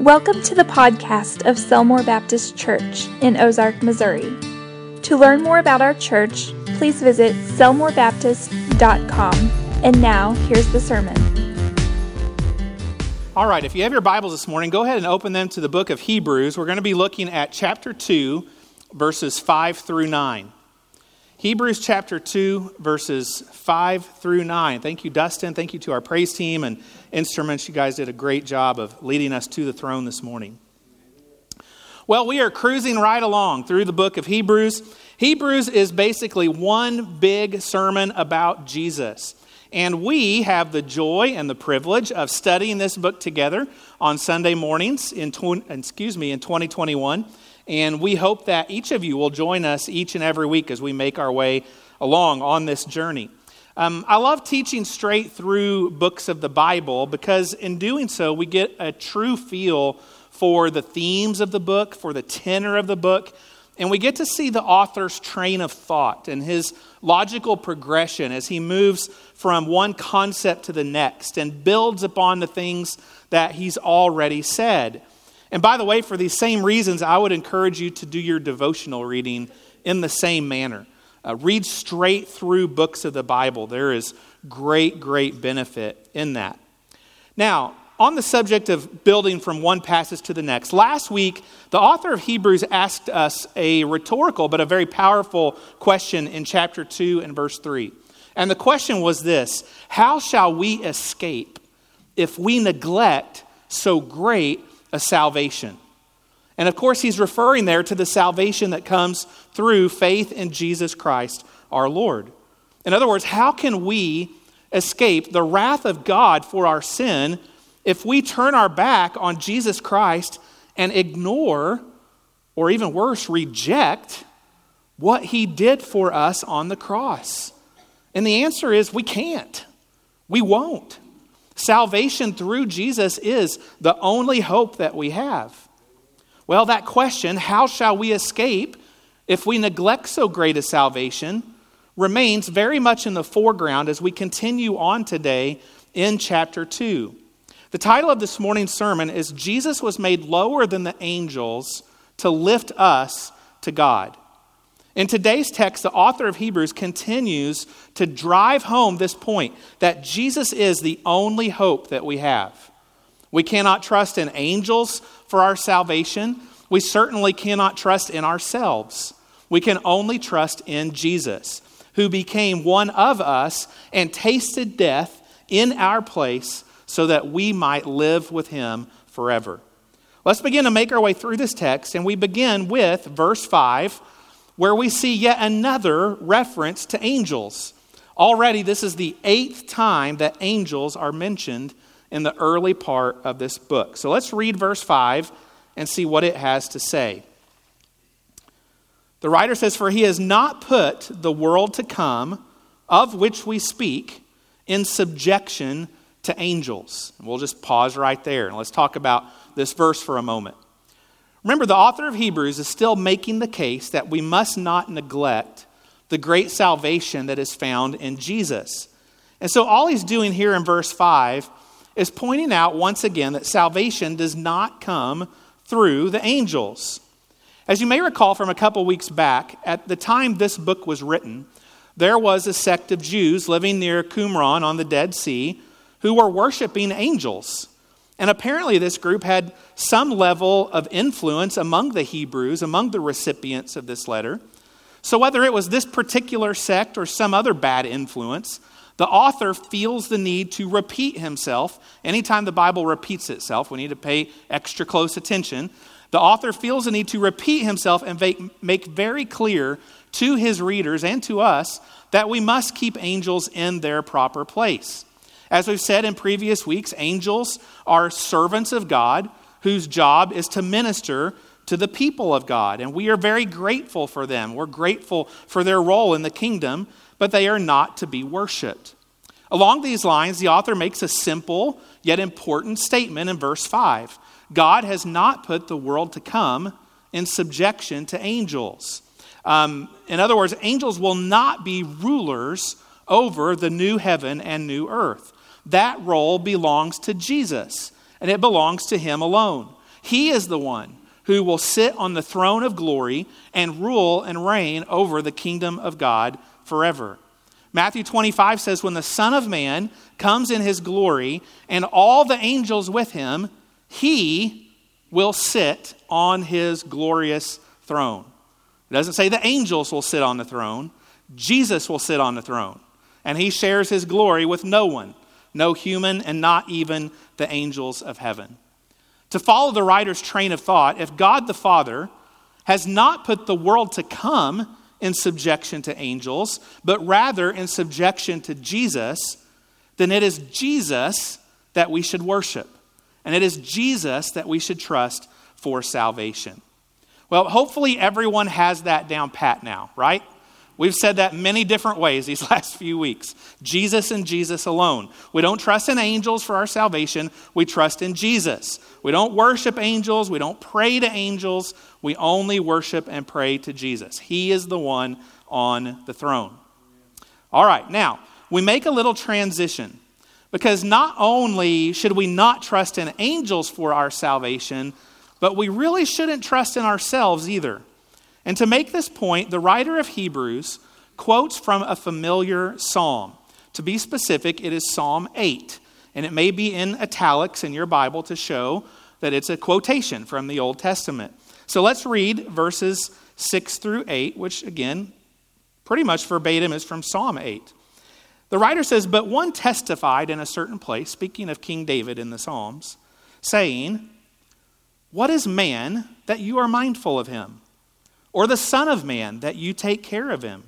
Welcome to the podcast of Selmore Baptist Church in Ozark, Missouri. To learn more about our church, please visit selmorebaptist.com. And now, here's the sermon. All right, if you have your Bibles this morning, go ahead and open them to the book of Hebrews. We're going to be looking at chapter 2, verses 5 through 9. Hebrews chapter 2, verses 5 through 9. Thank you, Dustin. Thank you to our praise team and instruments. You guys did a great job of leading us to the throne this morning. Well, we are cruising right along through the book of Hebrews. Hebrews is basically one big sermon about Jesus. And we have the joy and the privilege of studying this book together on Sunday mornings in, excuse me, in 2021. And we hope that each of you will join us each and every week as we make our way along on this journey. Um, I love teaching straight through books of the Bible because in doing so, we get a true feel for the themes of the book, for the tenor of the book, and we get to see the author's train of thought and his logical progression as he moves from one concept to the next and builds upon the things that he's already said. And by the way, for these same reasons, I would encourage you to do your devotional reading in the same manner. Uh, read straight through books of the Bible. There is great, great benefit in that. Now, on the subject of building from one passage to the next, last week, the author of Hebrews asked us a rhetorical but a very powerful question in chapter 2 and verse 3. And the question was this How shall we escape if we neglect so great a salvation. And of course, he's referring there to the salvation that comes through faith in Jesus Christ our Lord. In other words, how can we escape the wrath of God for our sin if we turn our back on Jesus Christ and ignore, or even worse, reject what he did for us on the cross? And the answer is we can't. We won't. Salvation through Jesus is the only hope that we have. Well, that question, how shall we escape if we neglect so great a salvation, remains very much in the foreground as we continue on today in chapter 2. The title of this morning's sermon is Jesus was made lower than the angels to lift us to God. In today's text, the author of Hebrews continues to drive home this point that Jesus is the only hope that we have. We cannot trust in angels for our salvation. We certainly cannot trust in ourselves. We can only trust in Jesus, who became one of us and tasted death in our place so that we might live with him forever. Let's begin to make our way through this text, and we begin with verse 5 where we see yet another reference to angels. Already, this is the eighth time that angels are mentioned in the early part of this book. So let's read verse 5 and see what it has to say. The writer says, For he has not put the world to come, of which we speak, in subjection to angels. We'll just pause right there and let's talk about this verse for a moment. Remember, the author of Hebrews is still making the case that we must not neglect the great salvation that is found in Jesus. And so, all he's doing here in verse 5 is pointing out once again that salvation does not come through the angels. As you may recall from a couple weeks back, at the time this book was written, there was a sect of Jews living near Qumran on the Dead Sea who were worshiping angels. And apparently, this group had some level of influence among the Hebrews, among the recipients of this letter. So, whether it was this particular sect or some other bad influence, the author feels the need to repeat himself. Anytime the Bible repeats itself, we need to pay extra close attention. The author feels the need to repeat himself and make very clear to his readers and to us that we must keep angels in their proper place. As we've said in previous weeks, angels are servants of God whose job is to minister to the people of God. And we are very grateful for them. We're grateful for their role in the kingdom, but they are not to be worshiped. Along these lines, the author makes a simple yet important statement in verse 5 God has not put the world to come in subjection to angels. Um, in other words, angels will not be rulers over the new heaven and new earth. That role belongs to Jesus, and it belongs to Him alone. He is the one who will sit on the throne of glory and rule and reign over the kingdom of God forever. Matthew 25 says, When the Son of Man comes in his glory and all the angels with him, he will sit on his glorious throne. It doesn't say the angels will sit on the throne, Jesus will sit on the throne. And he shares his glory with no one, no human, and not even the angels of heaven. To follow the writer's train of thought, if God the Father has not put the world to come in subjection to angels, but rather in subjection to Jesus, then it is Jesus that we should worship. And it is Jesus that we should trust for salvation. Well, hopefully everyone has that down pat now, right? We've said that many different ways these last few weeks. Jesus and Jesus alone. We don't trust in angels for our salvation, we trust in Jesus. We don't worship angels, we don't pray to angels, we only worship and pray to Jesus. He is the one on the throne. All right, now, we make a little transition because not only should we not trust in angels for our salvation, but we really shouldn't trust in ourselves either. And to make this point, the writer of Hebrews quotes from a familiar psalm. To be specific, it is Psalm 8. And it may be in italics in your Bible to show that it's a quotation from the Old Testament. So let's read verses 6 through 8, which again, pretty much verbatim is from Psalm 8. The writer says, But one testified in a certain place, speaking of King David in the Psalms, saying, What is man that you are mindful of him? Or the Son of Man, that you take care of him.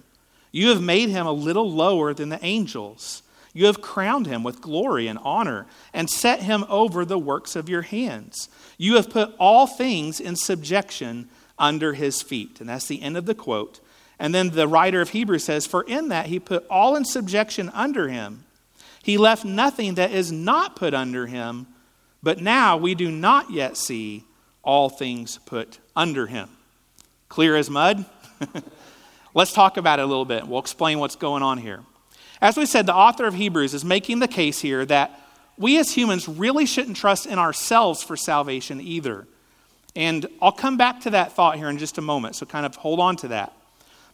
You have made him a little lower than the angels. You have crowned him with glory and honor and set him over the works of your hands. You have put all things in subjection under his feet. And that's the end of the quote. And then the writer of Hebrews says, For in that he put all in subjection under him. He left nothing that is not put under him. But now we do not yet see all things put under him. Clear as mud? Let's talk about it a little bit. We'll explain what's going on here. As we said, the author of Hebrews is making the case here that we as humans really shouldn't trust in ourselves for salvation either. And I'll come back to that thought here in just a moment, so kind of hold on to that.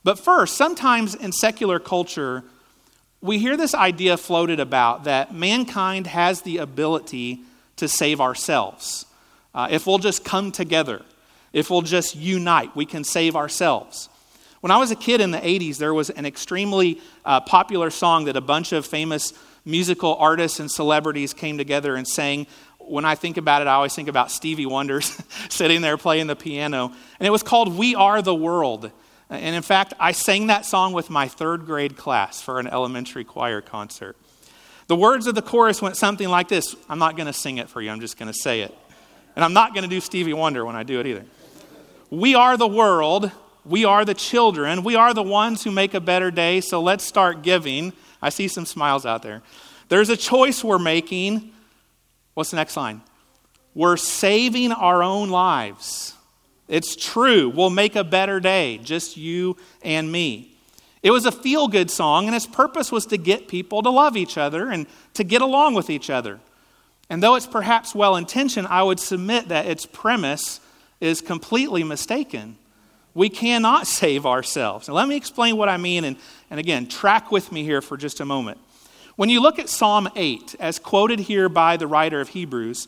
But first, sometimes in secular culture, we hear this idea floated about that mankind has the ability to save ourselves uh, if we'll just come together. If we'll just unite, we can save ourselves. When I was a kid in the 80s, there was an extremely uh, popular song that a bunch of famous musical artists and celebrities came together and sang. When I think about it, I always think about Stevie Wonder sitting there playing the piano. And it was called We Are the World. And in fact, I sang that song with my third grade class for an elementary choir concert. The words of the chorus went something like this I'm not going to sing it for you, I'm just going to say it. And I'm not going to do Stevie Wonder when I do it either. We are the world. We are the children. We are the ones who make a better day. So let's start giving. I see some smiles out there. There's a choice we're making. What's the next line? We're saving our own lives. It's true. We'll make a better day, just you and me. It was a feel good song, and its purpose was to get people to love each other and to get along with each other. And though it's perhaps well intentioned, I would submit that its premise is completely mistaken. We cannot save ourselves. Now, let me explain what I mean, and, and again, track with me here for just a moment. When you look at Psalm 8, as quoted here by the writer of Hebrews,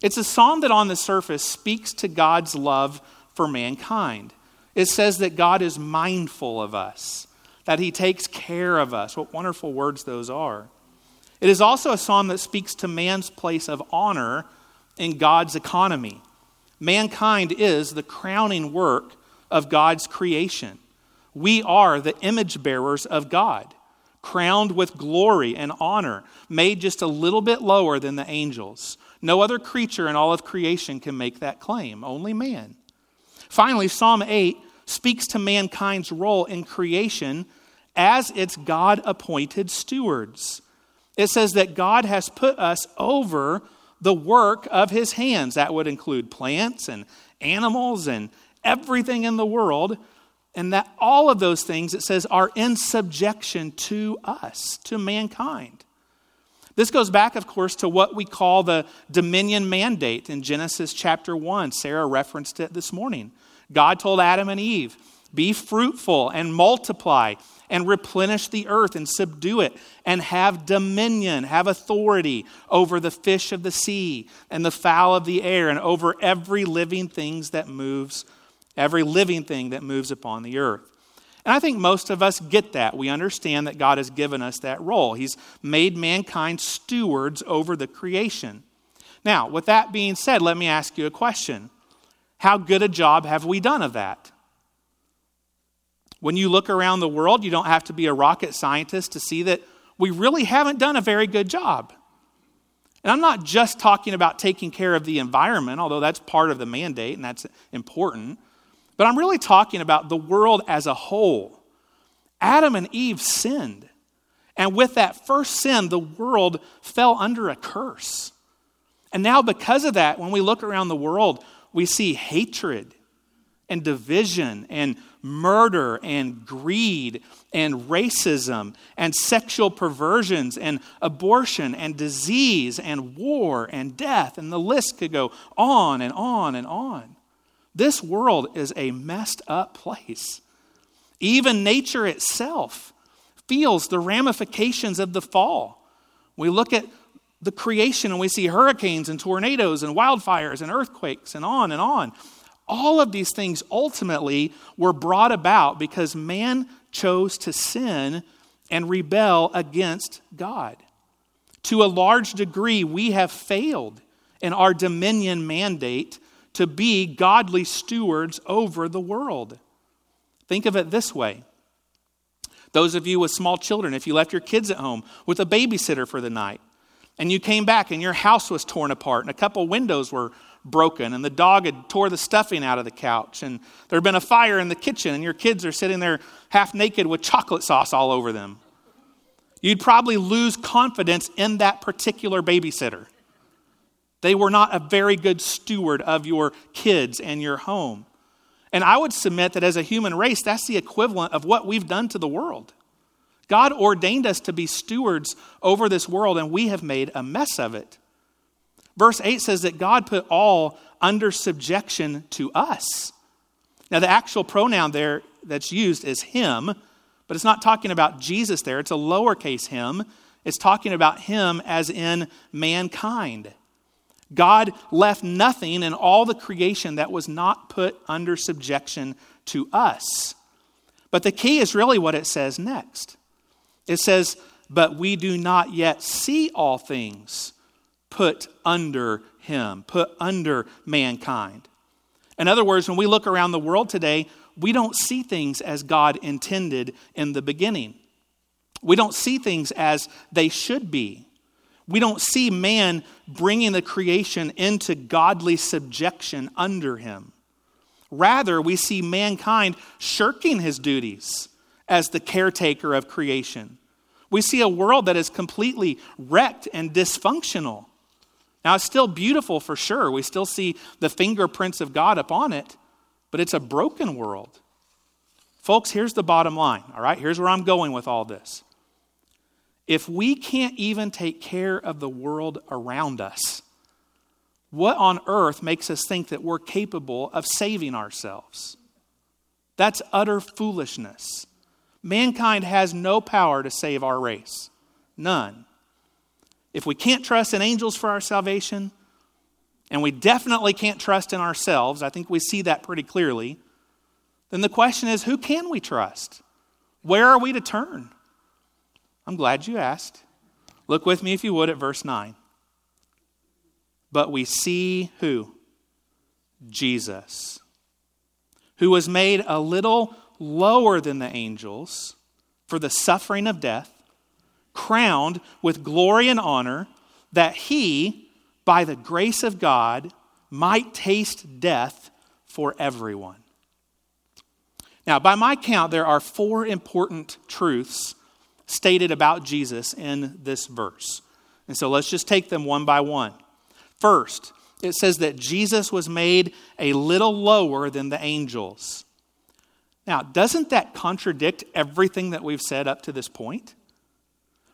it's a psalm that on the surface speaks to God's love for mankind. It says that God is mindful of us, that he takes care of us. What wonderful words those are. It is also a psalm that speaks to man's place of honor in God's economy mankind is the crowning work of God's creation. We are the image bearers of God, crowned with glory and honor, made just a little bit lower than the angels. No other creature in all of creation can make that claim, only man. Finally, Psalm 8 speaks to mankind's role in creation as its God appointed stewards. It says that God has put us over the work of his hands. That would include plants and animals and everything in the world. And that all of those things, it says, are in subjection to us, to mankind. This goes back, of course, to what we call the dominion mandate in Genesis chapter 1. Sarah referenced it this morning. God told Adam and Eve, Be fruitful and multiply and replenish the earth and subdue it and have dominion, have authority over the fish of the sea and the fowl of the air and over every living things that moves, every living thing that moves upon the earth. And I think most of us get that. We understand that God has given us that role. He's made mankind stewards over the creation. Now, with that being said, let me ask you a question. How good a job have we done of that? When you look around the world, you don't have to be a rocket scientist to see that we really haven't done a very good job. And I'm not just talking about taking care of the environment, although that's part of the mandate and that's important. But I'm really talking about the world as a whole. Adam and Eve sinned. And with that first sin, the world fell under a curse. And now, because of that, when we look around the world, we see hatred and division and murder and greed and racism and sexual perversions and abortion and disease and war and death. And the list could go on and on and on. This world is a messed up place. Even nature itself feels the ramifications of the fall. We look at the creation and we see hurricanes and tornadoes and wildfires and earthquakes and on and on. All of these things ultimately were brought about because man chose to sin and rebel against God. To a large degree, we have failed in our dominion mandate to be godly stewards over the world. Think of it this way. Those of you with small children, if you left your kids at home with a babysitter for the night, and you came back and your house was torn apart and a couple windows were broken and the dog had tore the stuffing out of the couch and there had been a fire in the kitchen and your kids are sitting there half naked with chocolate sauce all over them you'd probably lose confidence in that particular babysitter they were not a very good steward of your kids and your home. And I would submit that as a human race, that's the equivalent of what we've done to the world. God ordained us to be stewards over this world, and we have made a mess of it. Verse 8 says that God put all under subjection to us. Now, the actual pronoun there that's used is him, but it's not talking about Jesus there. It's a lowercase him. It's talking about him as in mankind. God left nothing in all the creation that was not put under subjection to us. But the key is really what it says next. It says, But we do not yet see all things put under him, put under mankind. In other words, when we look around the world today, we don't see things as God intended in the beginning. We don't see things as they should be. We don't see man bringing the creation into godly subjection under him. Rather, we see mankind shirking his duties as the caretaker of creation. We see a world that is completely wrecked and dysfunctional. Now, it's still beautiful for sure. We still see the fingerprints of God upon it, but it's a broken world. Folks, here's the bottom line, all right? Here's where I'm going with all this. If we can't even take care of the world around us, what on earth makes us think that we're capable of saving ourselves? That's utter foolishness. Mankind has no power to save our race. None. If we can't trust in angels for our salvation, and we definitely can't trust in ourselves, I think we see that pretty clearly, then the question is who can we trust? Where are we to turn? I'm glad you asked. Look with me, if you would, at verse 9. But we see who? Jesus, who was made a little lower than the angels for the suffering of death, crowned with glory and honor, that he, by the grace of God, might taste death for everyone. Now, by my count, there are four important truths stated about Jesus in this verse. And so let's just take them one by one. First, it says that Jesus was made a little lower than the angels. Now, doesn't that contradict everything that we've said up to this point?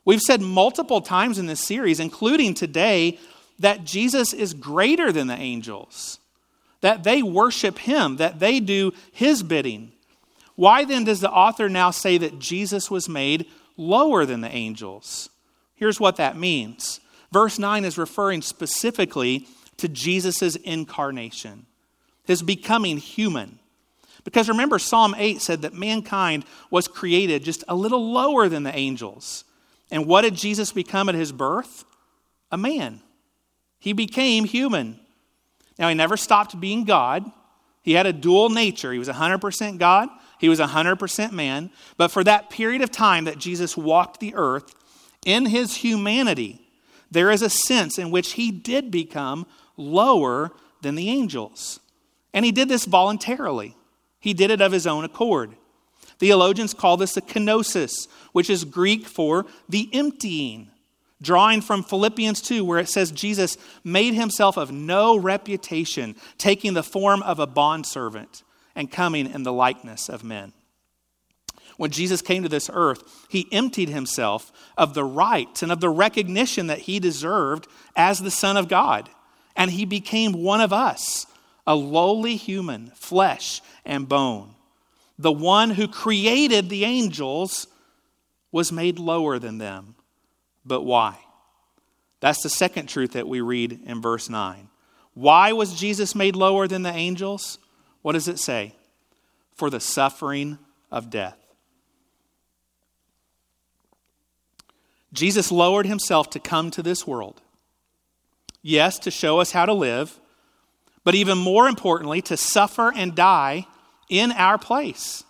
We've said multiple times in this series, including today, that Jesus is greater than the angels, that they worship him, that they do his bidding. Why then does the author now say that Jesus was made lower than the angels? Here's what that means. Verse 9 is referring specifically to Jesus' incarnation, his becoming human. Because remember, Psalm 8 said that mankind was created just a little lower than the angels. And what did Jesus become at his birth? A man. He became human. Now, he never stopped being God. He had a dual nature. He was 100% God, he was 100% man. But for that period of time that Jesus walked the earth, in his humanity, there is a sense in which he did become lower than the angels. And he did this voluntarily, he did it of his own accord. Theologians call this a kenosis, which is Greek for the emptying, drawing from Philippians 2, where it says Jesus made himself of no reputation, taking the form of a bondservant and coming in the likeness of men. When Jesus came to this earth, he emptied himself of the rights and of the recognition that he deserved as the Son of God. And he became one of us, a lowly human, flesh and bone. The one who created the angels was made lower than them. But why? That's the second truth that we read in verse 9. Why was Jesus made lower than the angels? What does it say? For the suffering of death. Jesus lowered himself to come to this world. Yes, to show us how to live, but even more importantly, to suffer and die in our place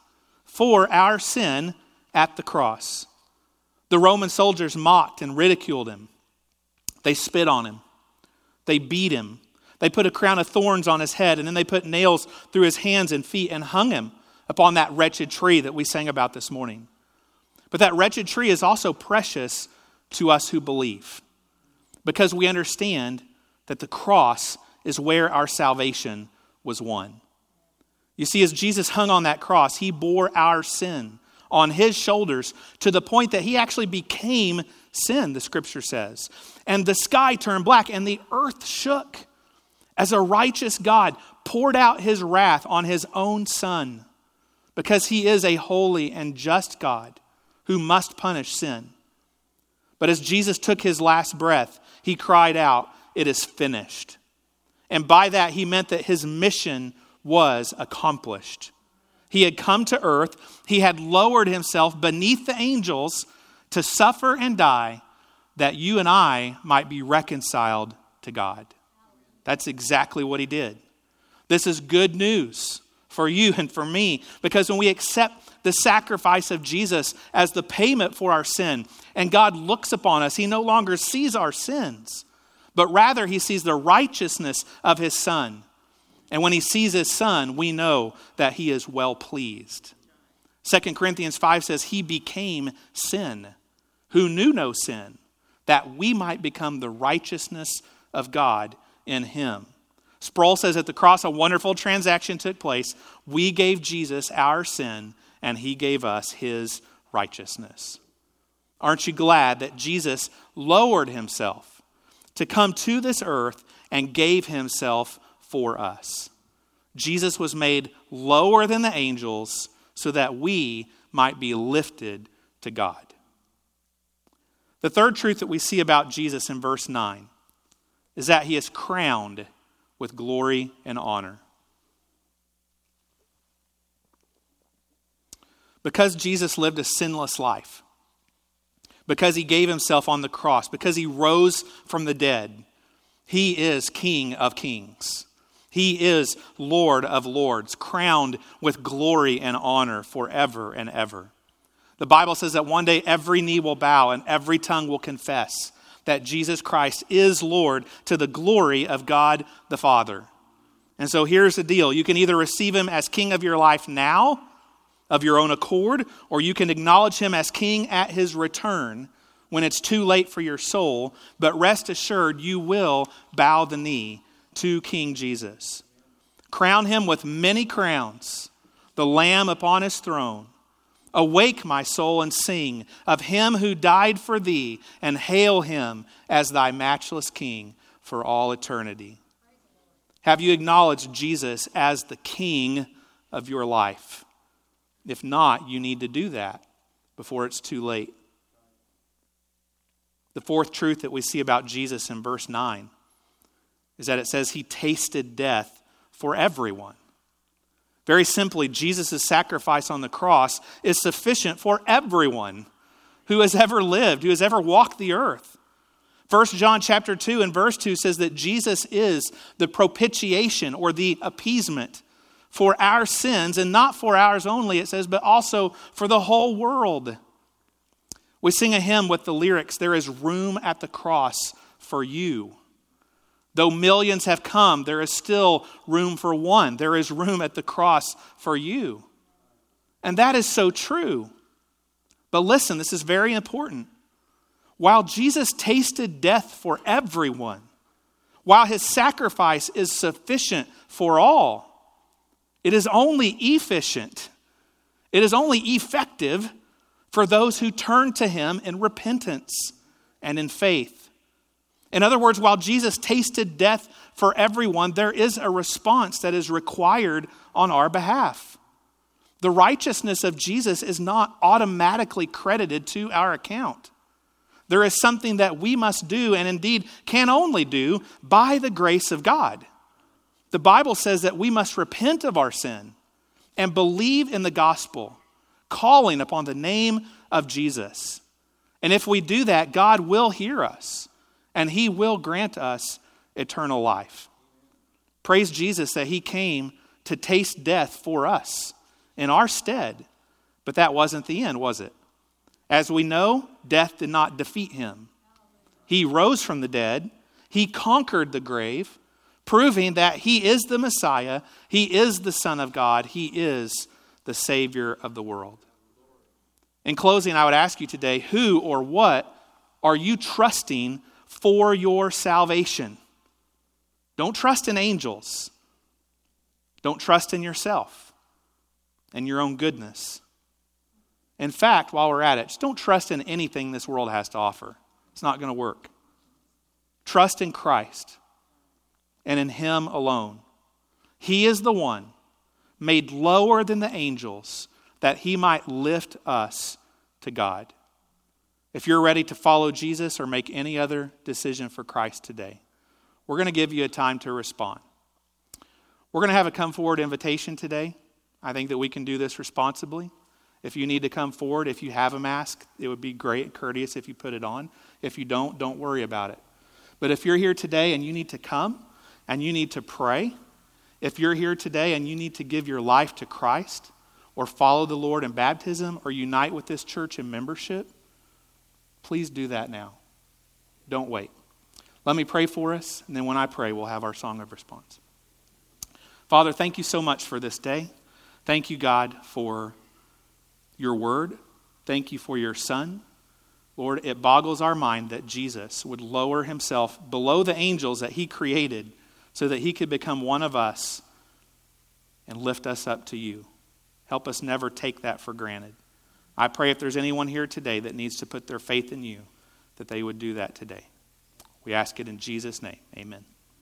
for our sin at the cross. The Roman soldiers mocked and ridiculed him. They spit on him. They beat him. They put a crown of thorns on his head, and then they put nails through his hands and feet and hung him upon that wretched tree that we sang about this morning. But that wretched tree is also precious to us who believe because we understand that the cross is where our salvation was won. You see, as Jesus hung on that cross, he bore our sin on his shoulders to the point that he actually became sin, the scripture says. And the sky turned black and the earth shook as a righteous God poured out his wrath on his own son because he is a holy and just God who must punish sin. But as Jesus took his last breath, he cried out, It is finished. And by that, he meant that his mission was accomplished. He had come to earth, he had lowered himself beneath the angels to suffer and die that you and I might be reconciled to God. That's exactly what he did. This is good news for you and for me because when we accept the sacrifice of Jesus as the payment for our sin. And God looks upon us. He no longer sees our sins, but rather he sees the righteousness of his Son. And when he sees his Son, we know that he is well pleased. 2 Corinthians 5 says, He became sin, who knew no sin, that we might become the righteousness of God in him. Sproul says at the cross, a wonderful transaction took place. We gave Jesus our sin, and he gave us his righteousness. Aren't you glad that Jesus lowered himself to come to this earth and gave himself for us? Jesus was made lower than the angels so that we might be lifted to God. The third truth that we see about Jesus in verse 9 is that he is crowned with glory and honor. Because Jesus lived a sinless life, because he gave himself on the cross, because he rose from the dead, he is King of kings. He is Lord of lords, crowned with glory and honor forever and ever. The Bible says that one day every knee will bow and every tongue will confess that Jesus Christ is Lord to the glory of God the Father. And so here's the deal you can either receive him as king of your life now of your own accord, or you can acknowledge him as king at his return when it's too late for your soul. But rest assured, you will bow the knee to King Jesus. Crown him with many crowns, the Lamb upon his throne. Awake, my soul, and sing of him who died for thee, and hail him as thy matchless king for all eternity. Have you acknowledged Jesus as the king of your life? If not, you need to do that before it's too late. The fourth truth that we see about Jesus in verse 9 is that it says he tasted death for everyone. Very simply, Jesus' sacrifice on the cross is sufficient for everyone who has ever lived, who has ever walked the earth. 1 John chapter 2 and verse 2 says that Jesus is the propitiation or the appeasement for our sins, and not for ours only, it says, but also for the whole world. We sing a hymn with the lyrics, There is room at the cross for you. Though millions have come, there is still room for one. There is room at the cross for you. And that is so true. But listen, this is very important. While Jesus tasted death for everyone, while his sacrifice is sufficient for all, it is only efficient, it is only effective for those who turn to him in repentance and in faith. In other words, while Jesus tasted death for everyone, there is a response that is required on our behalf. The righteousness of Jesus is not automatically credited to our account. There is something that we must do, and indeed can only do, by the grace of God. The Bible says that we must repent of our sin and believe in the gospel, calling upon the name of Jesus. And if we do that, God will hear us and he will grant us eternal life. Praise Jesus that he came to taste death for us in our stead. But that wasn't the end, was it? As we know, death did not defeat him. He rose from the dead, he conquered the grave, proving that he is the Messiah, he is the Son of God, he is the Savior of the world. In closing, I would ask you today who or what are you trusting for your salvation. Don't trust in angels. Don't trust in yourself and your own goodness. In fact, while we're at it, just don't trust in anything this world has to offer. It's not going to work. Trust in Christ and in Him alone. He is the one made lower than the angels that He might lift us to God. If you're ready to follow Jesus or make any other decision for Christ today, we're going to give you a time to respond. We're going to have a come forward invitation today. I think that we can do this responsibly. If you need to come forward, if you have a mask, it would be great and courteous if you put it on. If you don't, don't worry about it. But if you're here today and you need to come and you need to pray, if you're here today and you need to give your life to Christ or follow the Lord in baptism or unite with this church in membership, Please do that now. Don't wait. Let me pray for us, and then when I pray, we'll have our song of response. Father, thank you so much for this day. Thank you, God, for your word. Thank you for your son. Lord, it boggles our mind that Jesus would lower himself below the angels that he created so that he could become one of us and lift us up to you. Help us never take that for granted. I pray if there's anyone here today that needs to put their faith in you, that they would do that today. We ask it in Jesus' name. Amen.